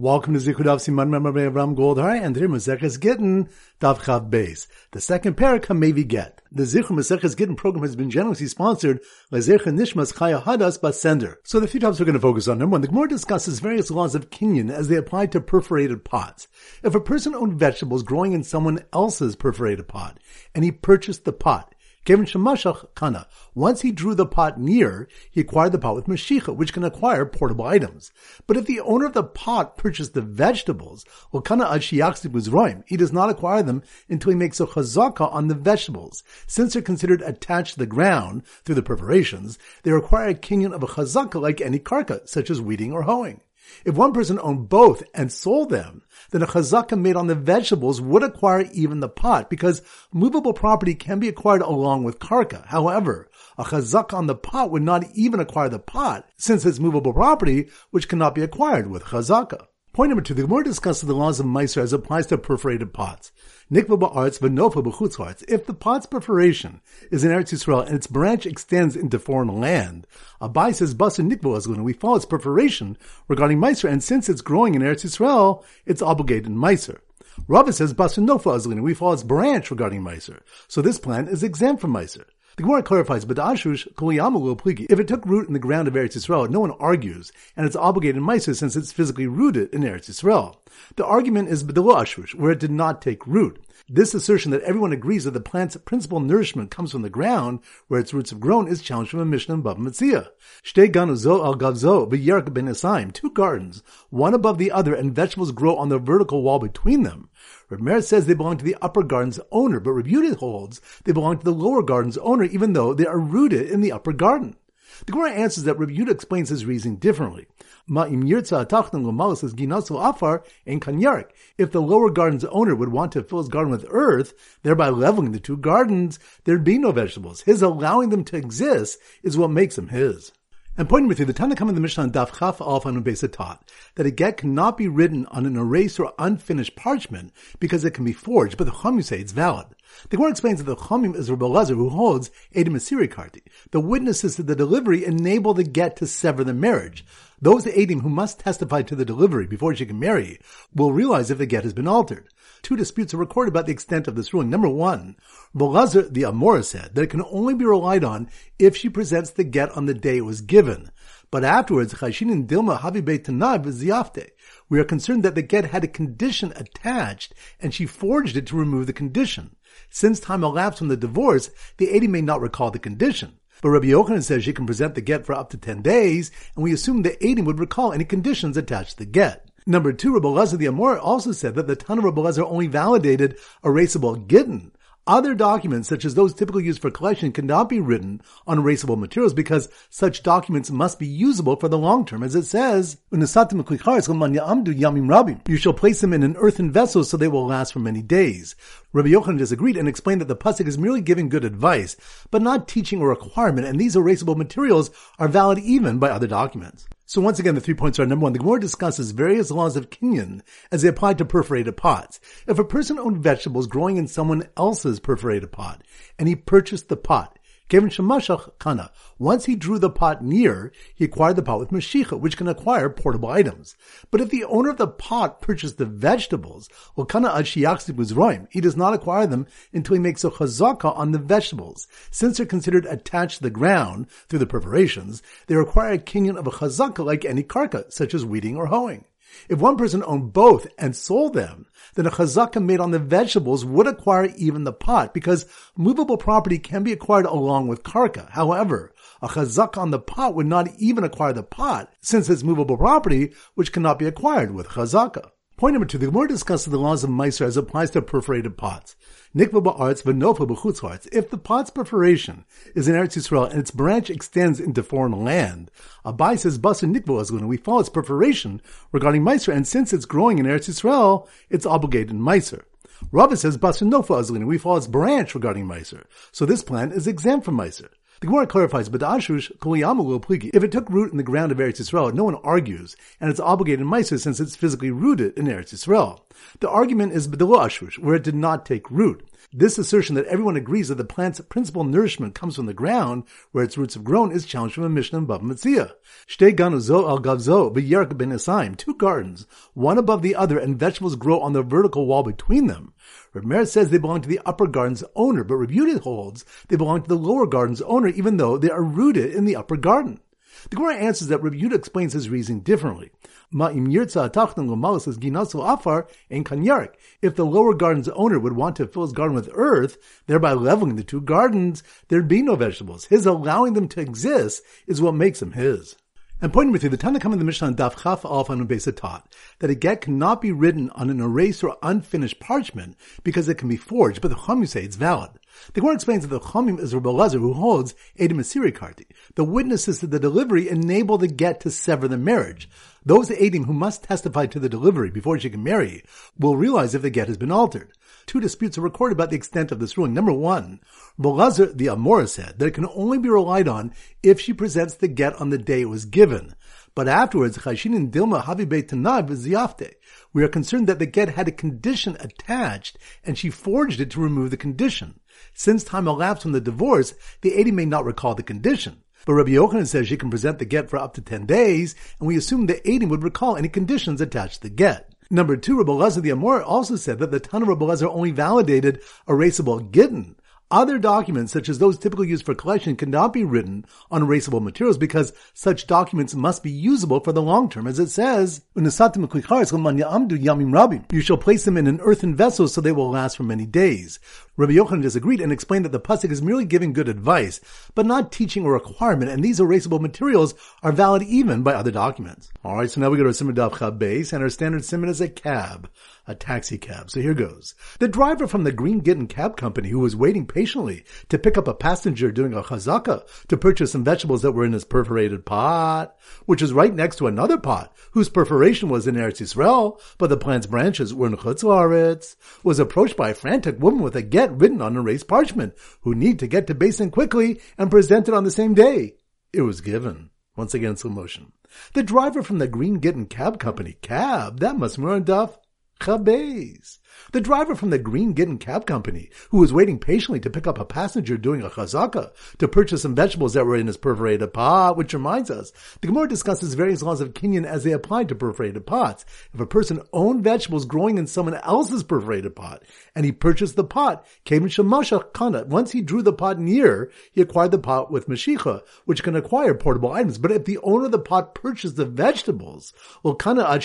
Welcome to Zikud of Siman Memorbe Ram Goldhar and today Maseches Gittin Daf Chav Beis. The second parak Hamevi Get. The Zichur Maseches Gittin program has been generously sponsored by Zecher Nishmas Chaya Hadas Basender. So the few topics we're going to focus on. Number one, the Gemara discusses various laws of Kinyan as they apply to perforated pots. If a person owned vegetables growing in someone else's perforated pot and he purchased the pot, Kevin Shemashach Kana. Once he drew the pot near, he acquired the pot with Mashicha, which can acquire portable items. But if the owner of the pot purchased the vegetables, well, Kana Ad was Roim, he does not acquire them until he makes a chazaka on the vegetables. Since they're considered attached to the ground through the perforations, they require a kinyan of a chazaka like any karka, such as weeding or hoeing. If one person owned both and sold them, then a chazaka made on the vegetables would acquire even the pot because movable property can be acquired along with karka. However, a chazaka on the pot would not even acquire the pot since it's movable property which cannot be acquired with chazaka. Point number two, the Gemara discusses the laws of Meiser as applies to perforated pots. Nikva ba'arts v'nofa b'chutzarts. If the pot's perforation is in Eretz Yisrael and its branch extends into foreign land, Abai says basa nikva azluna. We follow its perforation regarding Meiser, and since it's growing in Eretz Yisrael, it's obligated in Meiser. Rava says basa nofa azluna. We follow its branch regarding Meiser. So this plant is exempt from Meiser. The Gemara clarifies, but Ashush pligi. If it took root in the ground of Eretz Yisrael, no one argues, and it's obligated in Maisa since it's physically rooted in Eretz Yisrael. The argument is B'delo Ashush, where it did not take root. This assertion that everyone agrees that the plant's principal nourishment comes from the ground where its roots have grown is challenged from a Mishnah in Bava Metzia. Shtei ganuzo al gavzo b'yerk ben esaim. Two gardens, one above the other, and vegetables grow on the vertical wall between them. Reb Meir says they belong to the upper garden's owner, but Reb Yehuda holds they belong to the lower garden's owner, even though they are rooted in the upper garden. The Gemara answers that Reb Yehuda explains his reasoning differently. Ma'im yirtza atachnan l'mala says ginasu afar and kanyarik. If the lower garden's owner would want to fill his garden with earth, thereby leveling the two gardens, there'd be no vegetables. His allowing them to exist is what makes them his. And pointing number three, the Tanakh in the Mishnah on Daf Chaf Alf Besa taught that a get cannot be written on an erased or unfinished parchment because it can be forged, but the Chum say it's valid. The Gemara explains that the Chachamim is Rabbi Elazar who holds Edim Asiri Karti. The witnesses to the delivery enable the get to sever the marriage. Those Edim who must testify to the delivery before she can marry will realize if the get has been altered. Two disputes are recorded about the extent of this ruling. Number one, Belazar the Amora said that it can only be relied on if she presents the get on the day it was given. But afterwards, Chashin and Dilma Havi Beit Tanav is Ziyafte. We are concerned that the get had a condition attached and she forged it to remove the condition. Since time elapsed from the divorce, the Adi may not recall the condition. But Rabbi Yochanan says she can present the get for up to 10 days, and we assume the Adim would recall any conditions attached to the get. Number two, Rabbi Elazar the Amor also said that the Tan of Rabbi Elazar only validated erasable gittin, other documents, such as those typically used for collection, cannot be written on erasable materials because such documents must be usable for the long term. As it says, you shall place them in an earthen vessel so they will last for many days. Rabbi Yochanan disagreed and explained that the pasuk is merely giving good advice, but not teaching a requirement, and these erasable materials are valid even by other documents. So once again, the three points are number one, the Gemara discusses various laws of Kinyan as they apply to perforated pots. If a person owned vegetables growing in someone else's perforated pot and he purchased the pot, Kevin Shemashach Kana. Once he drew the pot near, he acquired the pot with Mashicha, which can acquire portable items. But if the owner of the pot purchased the vegetables, Kana Ad was Roim, he does not acquire them until he makes a chazaka on the vegetables. Since they're considered attached to the ground through the perforations, they require a kinyan of a chazaka like any karka, such as weeding or hoeing. If one person owned both and sold them, then a chazaka made on the vegetables would acquire even the pot because movable property can be acquired along with karka. However, a chazaka on the pot would not even acquire the pot since it's movable property which cannot be acquired with chazaka. Point number two, the Gemara discusses the laws of Meiser as applies to perforated pots. Nikva ba'arts v'nofa b'chutzarts. If the pot's perforation is in Eretz Yisrael and its branch extends into foreign land, Abai says basa nikva azgun. We follow its perforation regarding Meiser, and since it's growing in Eretz Yisrael, it's obligated in Meiser. Rava says basa nofa azgun. We follow its branch regarding Meiser. So this plant is exempt from Meiser. The Gemara clarifies, but Ashush pligi. If it took root in the ground of Eretz Yisrael, no one argues, and it's obligated in Meiser since it's physically rooted in Eretz Yisrael. The argument is B'delo Ashush, where it did not take root. This assertion that everyone agrees that the plant's principal nourishment comes from the ground, where its roots have grown, is challenged from a Mishnah Bava Metzia. Shtei ganu zo al gavzo b'yerk ben Esaim, two gardens, one above the other, and vegetables grow on the vertical wall between them. Meir says they belong to the upper garden's owner, but Reb Yehuda holds they belong to the lower garden's owner, even though they are rooted in the upper garden. The Gemara answers that Rabbi Yehuda explains his reasoning differently. If the lower garden's owner would want to fill his garden with earth, thereby leveling the two gardens, there'd be no vegetables. His allowing them to exist is what makes them his. And pointing with you, the Tanakh in the Mishnah Daf Chaf Alf on taught that a get cannot be written on an erased or unfinished parchment because it can be forged, but the Chum say it's valid. The Gemara explains that the Chachamim is Rabbi Elazar who holds Edim Asiri Karti. The witnesses to the delivery enable the get to sever the marriage. Those Edim who must testify to the delivery before she can marry will realize if the get has been altered. Two disputes are recorded about the extent of this ruling. Number one, Lazar the Amora said that it can only be relied on if she presents the get on the day it was given. But afterwards, Chashinin Dilma Havibe Tanav Ziyafte. We are concerned that the get had a condition attached and she forged it to remove the condition. Since time elapsed from the divorce, the Adi may not recall the condition. But Rabbi Yochanan says she can present the get for up to 10 days, and we assume the Adi would recall any conditions attached to the get. Number two, Rabbi Lezer the Amor also said that the Tan of Rabbi Lezer only validated erasable gittin, other documents, such as those typically used for collection, cannot be written on erasable materials because such documents must be usable for the long term, as it says, You shall place them in an earthen vessel so they will last for many days. Rabbi Yochanan disagreed and explained that the pasuk is merely giving good advice, but not teaching a requirement, and these erasable materials are valid even by other documents. Alright, so now we go to Simon Daf base, and our standard simon is a cab a taxi cab. So here goes. The driver from the Green Gittin Cab Company who was waiting patiently to pick up a passenger doing a chazaka to purchase some vegetables that were in his perforated pot, which is right next to another pot whose perforation was in Eretz Yisrael, but the plant's branches were in Chutz was approached by a frantic woman with a get written on erased parchment who need to get to Beis Din quickly and present it on the same day. It was given. Once again, slow motion. The driver from the Green Gittin Cab Company, cab, that must be Daf. Chabez. The driver from the Green Gittin Cab Company, who was waiting patiently to pick up a passenger doing a chazaka to purchase some vegetables that were in his perforated pot, which reminds us, the Gemara discusses various laws of Kinyan as they apply to perforated pots. If a person owned vegetables growing in someone else's perforated pot, and he purchased the pot, came in Shemasha Kana. Once he drew the pot near, he acquired the pot with Mashicha, which can acquire portable items. But if the owner of the pot purchased the vegetables, well, Kana Ad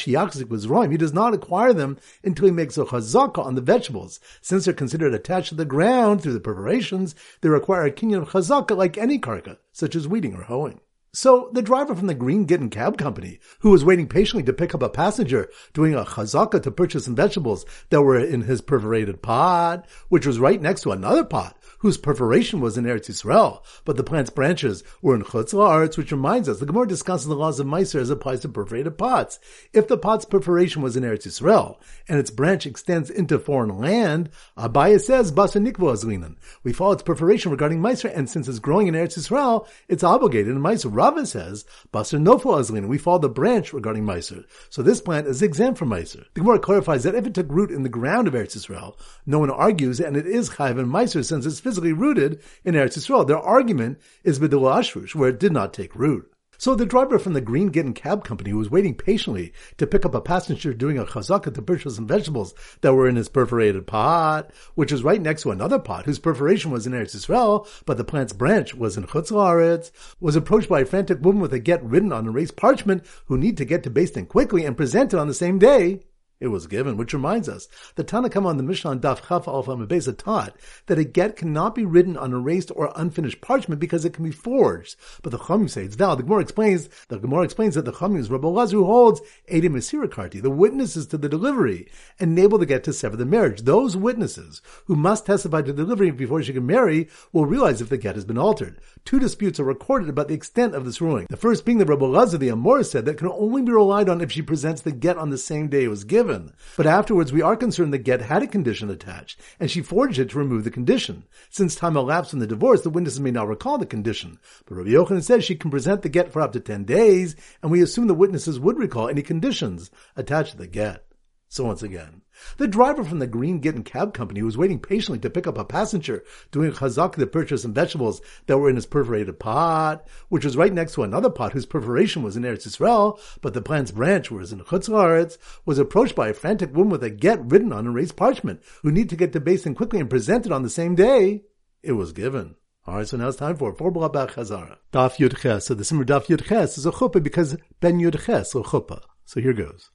was wrong. He does not acquire them until he makes a chazaka on the vegetables. Since they're considered attached to the ground through the preparations, they require a kinyan of chazaka like any karka, such as weeding or hoeing. So the driver from the Green Gittin Cab Company, who was waiting patiently to pick up a passenger doing a chazaka to purchase some vegetables that were in his perforated pot, which was right next to another pot whose perforation was in Eretz Yisrael, but the plant's branches were in Chutz La'aretz, which reminds us, the Gemara discusses the laws of Meiser as applies to perforated pots. If the pot's perforation was in Eretz Yisrael, and its branch extends into foreign land, Abaye says, Basa Azlinan. We follow its perforation regarding Meiser, and since it's growing in Eretz Yisrael, it's obligated in Meiser. Rava says, Basa Nofo Azlinan. We follow the branch regarding Meiser. So this plant is exempt from Meiser. The Gemara clarifies that if it took root in the ground of Eretz Yisrael, no one argues, and it is Chayv and Meiser since it's physically rooted in Eretz Yisrael. Their argument is Bidul Ashrush, where it did not take root. So the driver from the Green Gittin Cab Company was waiting patiently to pick up a passenger doing a chazaka to purchase some vegetables that were in his perforated pot, which was right next to another pot whose perforation was in Eretz Yisrael, but the plant's branch was in Chutz La'aretz, was approached by a frantic woman with a get written on erased parchment who need to get to Beis Din quickly and present it on the same day it was given, which reminds us, the Tanakh on the Mishnah on Daf Chaf Alpha Mebeza taught that a get cannot be written on erased or unfinished parchment because it can be forged. But the Chachamim say it's valid. The Gemara explains, the Gemara explains that the Chachamim is Rabbi Elazar who holds Edim Karti, the witnesses to the delivery, enable the get to sever the marriage. Those witnesses who must testify to the delivery before she can marry will realize if the get has been altered. Two disputes are recorded about the extent of this ruling. The first being that Rabbi Elazar the Amor said that can only be relied on if she presents the get on the same day it was given given. But afterwards, we are concerned that get had a condition attached, and she forged it to remove the condition. Since time elapsed from the divorce, the witnesses may not recall the condition. But Rabbi Yochanan says she can present the get for up to 10 days, and we assume the witnesses would recall any conditions attached to the get. So once again, the driver from the Green Gittin cab company was waiting patiently to pick up a passenger doing chazak to purchase some vegetables that were in his perforated pot, which was right next to another pot whose perforation was in Eretz Yisrael, but the plant's branch was in Chutz was approached by a frantic woman with a get written on erased parchment, who need to get to Beis Din quickly and present it on the same day. It was given. All right, so now it's time for four blabach chazara. Daf Yud Ches. So the Simmer Daf Yud Ches is a chuppah because Ben Yud Ches, a chuppah. So here goes.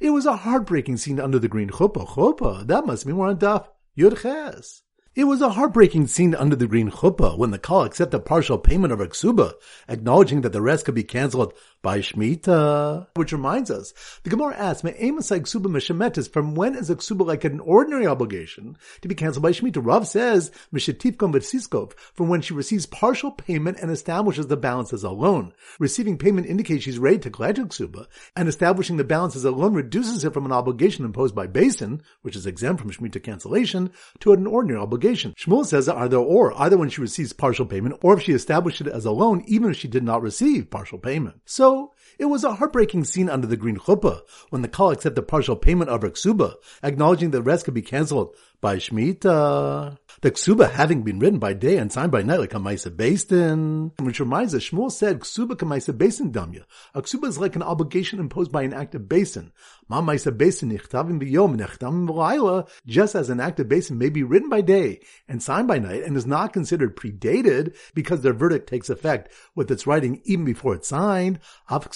It was a heartbreaking scene under the green chuppah. Chuppah, that must mean we're on Daf. It was a heartbreaking scene under the green chuppah when the Kallah accepted partial payment of a ksuba, acknowledging that the rest could be cancelled by Shemitah. Which reminds us, the Gemara asks, Me'emasai ksuba meshemetis, from when is a like an ordinary obligation to be cancelled by Shemitah? Rav says, Mishetifkom v'tsiskov, from when she receives partial payment and establishes the balance as a loan. Receiving payment indicates she's ready to collect a and establishing the balance as a loan reduces it from an obligation imposed by Beis Din, which is exempt from Shemitah cancellation, to an ordinary obligation obligation. Shmuel says either or, either when she receives partial payment or if she established it as a loan, even if she did not receive partial payment. So, so it was a heartbreaking scene under the green chuppah when the Kallah accepted partial payment of her ksuba, acknowledging the rest could be cancelled by Shemitah. The ksuba having been written by day and signed by night like a Maisa Beis Din, which reminds us, Shmuel said ksuba kamaisa Beis Din damya. A ksuba is like an obligation imposed by an act of Beis Din. Ma Maisa Beis Din nichtavim biyom nechtavim v'layla, just as an act of Beis Din may be written by day and signed by night and is not considered predated because their verdict takes effect with its writing even before it's signed.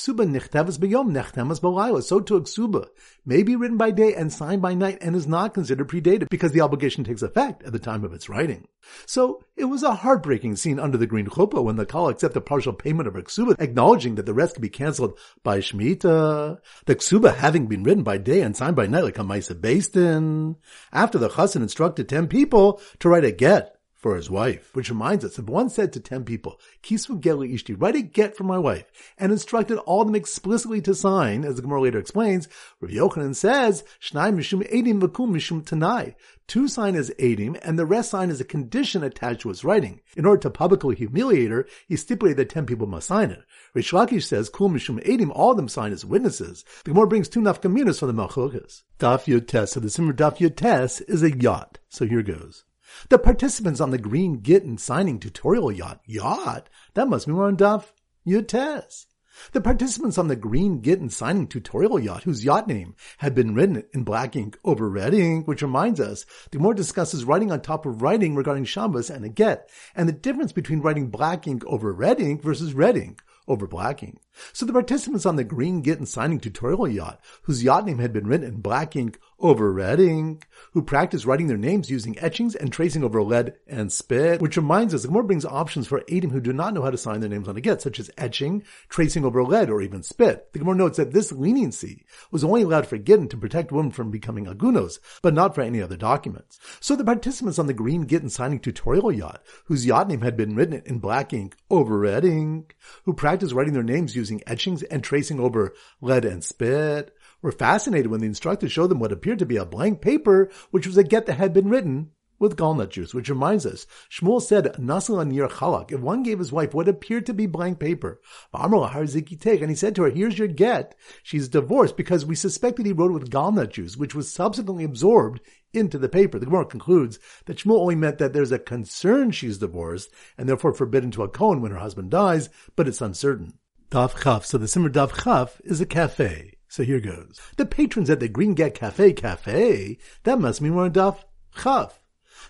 Ksuba nichtavas biyom nechtemas b'layla. So to a ksuba may be written by day and signed by night and is not considered predated because the obligation takes effect at the time of its writing. So it was a heartbreaking scene under the green chuppah when the Kallah accepted partial payment of her ksuba, acknowledging that the rest could be cancelled by Shemitah. The ksuba having been written by day and signed by night like a Maisa Beis Din. After the chassan instructed ten people to write a get for his wife. Which reminds us, if one said to ten people, Kisvu Geli Ishti, write a get for my wife, and instructed all of them explicitly to sign, as the Gemara later explains, Rav Yochanan says, Shnai Mishum Edim Vakum Mishum Tanai. Two sign as Edim, and the rest sign as a condition attached to his writing. In order to publicly humiliate her, he stipulated that ten people must sign it. Reish Lakish says, Kul Mishum Edim, all of them sign as witnesses. The Gemara brings two nafkaminas for the Machlokes. Daf Yud Tes. So the Simmer Daf Yud Tes is a yacht. So here goes. The participants on the Green Gittin signing tutorial yacht, yacht, that must be more on Daf Yutes. The participants on the Green Gittin signing tutorial yacht, whose yacht name had been written in black ink over red ink, which reminds us, the more discusses writing on top of writing regarding Shabbos and a get, and the difference between writing black ink over red ink versus red ink over black ink. So the participants on the Green Gittin signing tutorial yacht, whose yacht name had been written in black ink over red ink, who practiced writing their names using etchings and tracing over lead and spit, which reminds us, the Gemara brings options for Adim who do not know how to sign their names on a get, such as etching, tracing over lead, or even spit. The Gemara notes that this leniency was only allowed for Gittin to protect women from becoming agunos, but not for any other documents. So the participants on the Green Gittin signing tutorial yacht, whose yacht name had been written in black ink over red ink, who practiced writing their names using etchings and tracing over lead and spit, were fascinated when the instructor showed them what appeared to be a blank paper, which was a get that had been written with gallnut juice, which reminds us, Shmuel said, Nasil anir chalak, if one gave his wife what appeared to be blank paper, and he said to her, here's your get, she's divorced because we suspected he wrote with gallnut juice, which was subsequently absorbed into the paper. The Gemara concludes that Shmuel only meant that there's a concern she's divorced and therefore forbidden to a Kohen when her husband dies, but it's uncertain. Daf Chaf. So the Simmer Daf Chaf is a cafe. So here goes. The patrons at the Green Get Cafe Cafe, that must mean we're on Daf Chaf.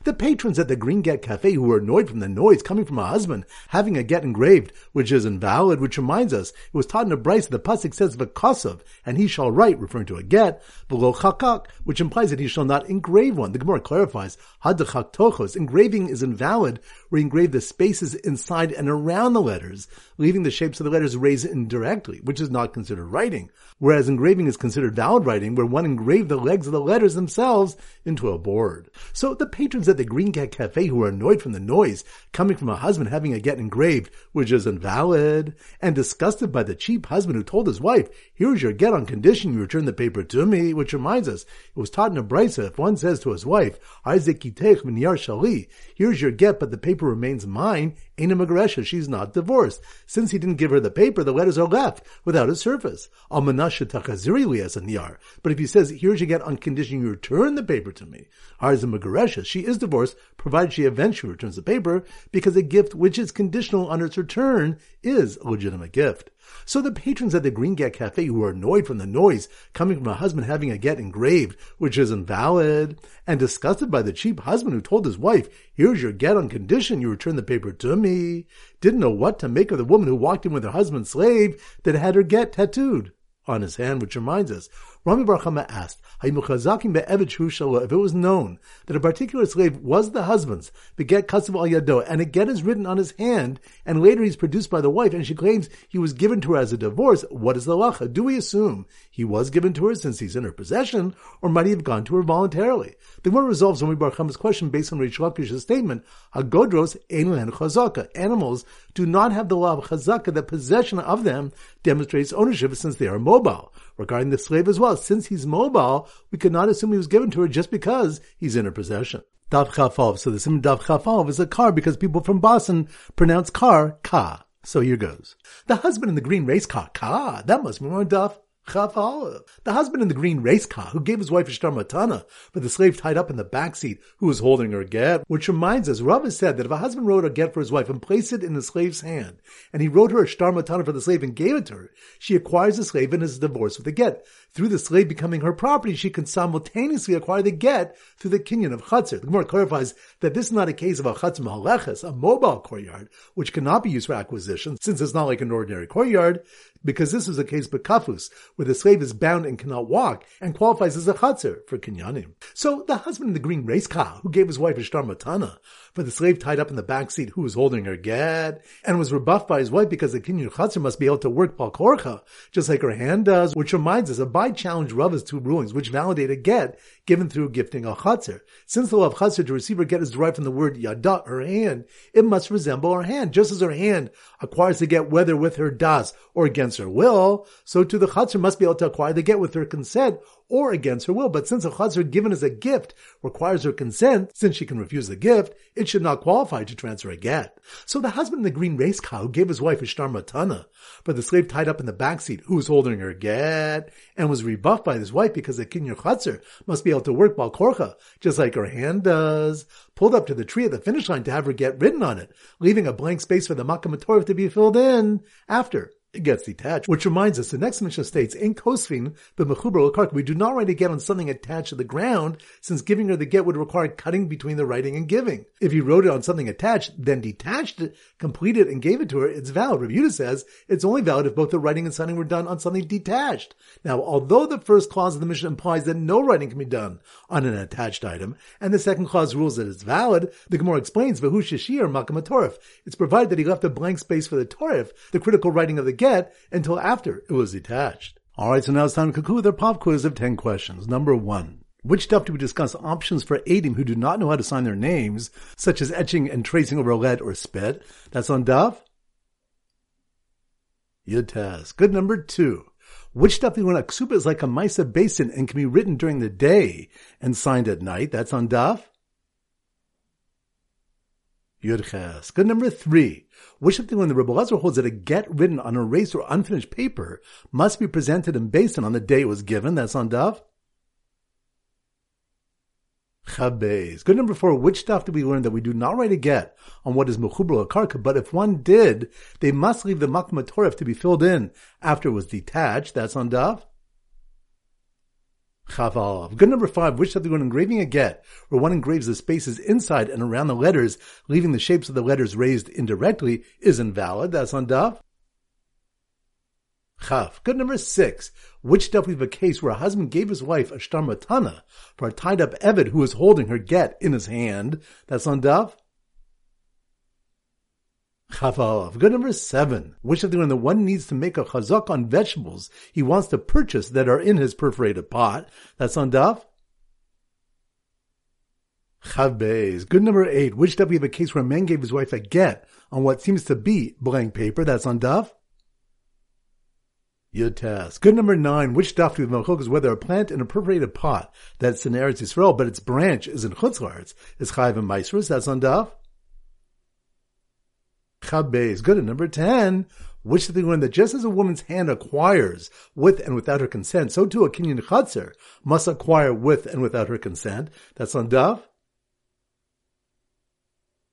The patrons at the Green Get Cafe who were annoyed from the noise coming from a husband having a get engraved, which is invalid, which reminds us, it was taught in a Braisa the Pasuk says Vakosov, and he shall write, referring to a get, below chakak, which implies that he shall not engrave one. The Gemara clarifies, hadachak tochos, engraving is invalid engrave the spaces inside and around the letters, leaving the shapes of the letters raised indirectly, which is not considered writing. Whereas engraving is considered valid writing, where one engraved the legs of the letters themselves into a board. So the patrons at the Green Cat Cafe who were annoyed from the noise coming from a husband having a get engraved, which is invalid, and disgusted by the cheap husband who told his wife, here's your get on condition you return the paper to me, which reminds us, it was taught in a brisa, if one says to his wife, here's your get, but the paper remains mine, Aina Magaresha, she's not divorced. Since he didn't give her the paper, the letters are left without a surface. Almanasha Takazirili as a niyar. But if he says, here's your get on condition you return the paper to me, Harza Magaresha, she is divorced, provided she eventually returns the paper, because a gift which is conditional on its return is a legitimate gift. So the patrons at the Green Get Cafe who were annoyed from the noise coming from a husband having a get engraved, which is invalid, and disgusted by the cheap husband who told his wife, here's your get on condition you return the paper to me, didn't know what to make of the woman who walked in with her husband's slave that had her get tattooed on his hand, which reminds us, Rami Bar Chama asked, if it was known that a particular slave was the husband's, the get kasav al yado, and a get is written on his hand, and later he's produced by the wife, and she claims he was given to her as a divorce, what is the lacha? Do we assume he was given to her since he's in her possession, or might he have gone to her voluntarily? The one resolves Rami Bar Chama's question based on Reish Lakish's statement, Hagodros ein chazaka. Animals do not have the law of chazaka that possession of them demonstrates ownership since they are mobile regarding the slave as well. Since he's mobile, we could not assume he was given to her just because he's in her possession. Daf Chafov. So the sim Daf Chafov is a car because people from Boston pronounce car ka. So here goes. The husband in the green race car, ka. That must be more Daf the husband in the green race car who gave his wife a shtar matana for the slave tied up in the back seat who was holding her get, which reminds us, Rav has said that if a husband wrote a get for his wife and placed it in the slave's hand, and he wrote her a shtar matana for the slave and gave it to her, she acquires the slave and is divorced with the get. Through the slave becoming her property, she can simultaneously acquire the get through the kinyan of chatzir. The Gemara clarifies that this is not a case of a chatzir mahaleches, a mobile courtyard, which cannot be used for acquisition, since it's not like an ordinary courtyard because this is a case bekafus, where the slave is bound and cannot walk, and qualifies as a chatzir for kinyanim. So the husband in the green race car, who gave his wife a shtar matana, for the slave tied up in the back seat who was holding her get, and was rebuffed by his wife because the kinyan chatzir must be able to work balkorcha, just like her hand does, which reminds us, Abaye challenged Rava's two rulings, which validate a get given through gifting a chatzir. Since the law of chatzir to receive her get is derived from the word yada, her hand, it must resemble her hand, just as her hand acquires the get whether with her das or against her will, so to the chatzir must be able to acquire the get with her consent or against her will. But since a chatzir given as a gift requires her consent, since she can refuse the gift, it should not qualify to transfer a get. So the husband in the green race who gave his wife a shtar matana, but the slave tied up in the back seat who was holding her get and was rebuffed by his wife because the kinyan chatzir must be able to work balkorcha, just like her hand does, pulled up to the tree at the finish line to have her get written on it, leaving a blank space for the makam to be filled in after it gets detached. Which reminds us, the next Mishnah states, in Kosvin, but Mechuber we do not write a get on something attached to the ground, since giving her the get would require cutting between the writing and giving. If you wrote it on something attached, then detached it, completed and gave it to her, it's valid. Reb Yehuda says it's only valid if both the writing and signing were done on something detached. Now, although the first clause of the Mishnah implies that no writing can be done on an attached item, and the second clause rules that it's valid, the Gemara explains, Vahu Shashi or Makam It's provided that he left a blank space for the Torif, the critical writing of the get until after it was detached. Alright, so now it's time to conclude our pop quiz of 10 questions. Number one. Which stuff do we discuss options for aiding who do not know how to sign their names, such as etching and tracing over lead or spit? That's on Daf. Yud test. Good number two. Which stuff do you want a ksuba is like a Misa Beis Din and can be written during the day and signed at night? That's on Daf. Yudches. Good number three. Which of the when the Rebbe Lazar holds that a get written on erased or unfinished paper must be presented and based on the day it was given. That's on Daf. Chabez. Good number four. Which stuff did we learn that we do not write a get on what is mechubra karka, but if one did, they must leave the makmatorif to be filled in after it was detached. That's on Daf. Chaval. Good number five, which of the when engraving a get, where one engraves the spaces inside and around the letters, leaving the shapes of the letters raised indirectly, is invalid. That's on Daf. Chaf. Good number six. Which stuff we have a case where a husband gave his wife a shtar matana for a tied up Evid who was holding her get in his hand. That's on Daf. Chafalav. Good number seven. Which of the when the one needs to make a chazak on vegetables he wants to purchase that are in his perforated pot. That's on Daf. Chavbeis. Good number eight. Which daf we have a case where a man gave his wife a get on what seems to be blank paper. That's on Daf. Yotes. Good number nine. Which daf do we is whether a plant in a perforated pot that's in Eretz Yisrael, but its branch is in Chutzlaretz is chayv and Maisrus. That's on Daf. Chabez. Good. And number 10, which the thing when that just as a woman's hand acquires with and without her consent, so too a kinyan chatzir must acquire with and without her consent. That's on Daf.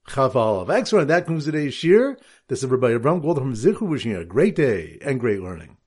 Chaval. Excellent. That concludes today's shiur. This is Rabbi Abraham Gold from Zichu wishing you a great day and great learning.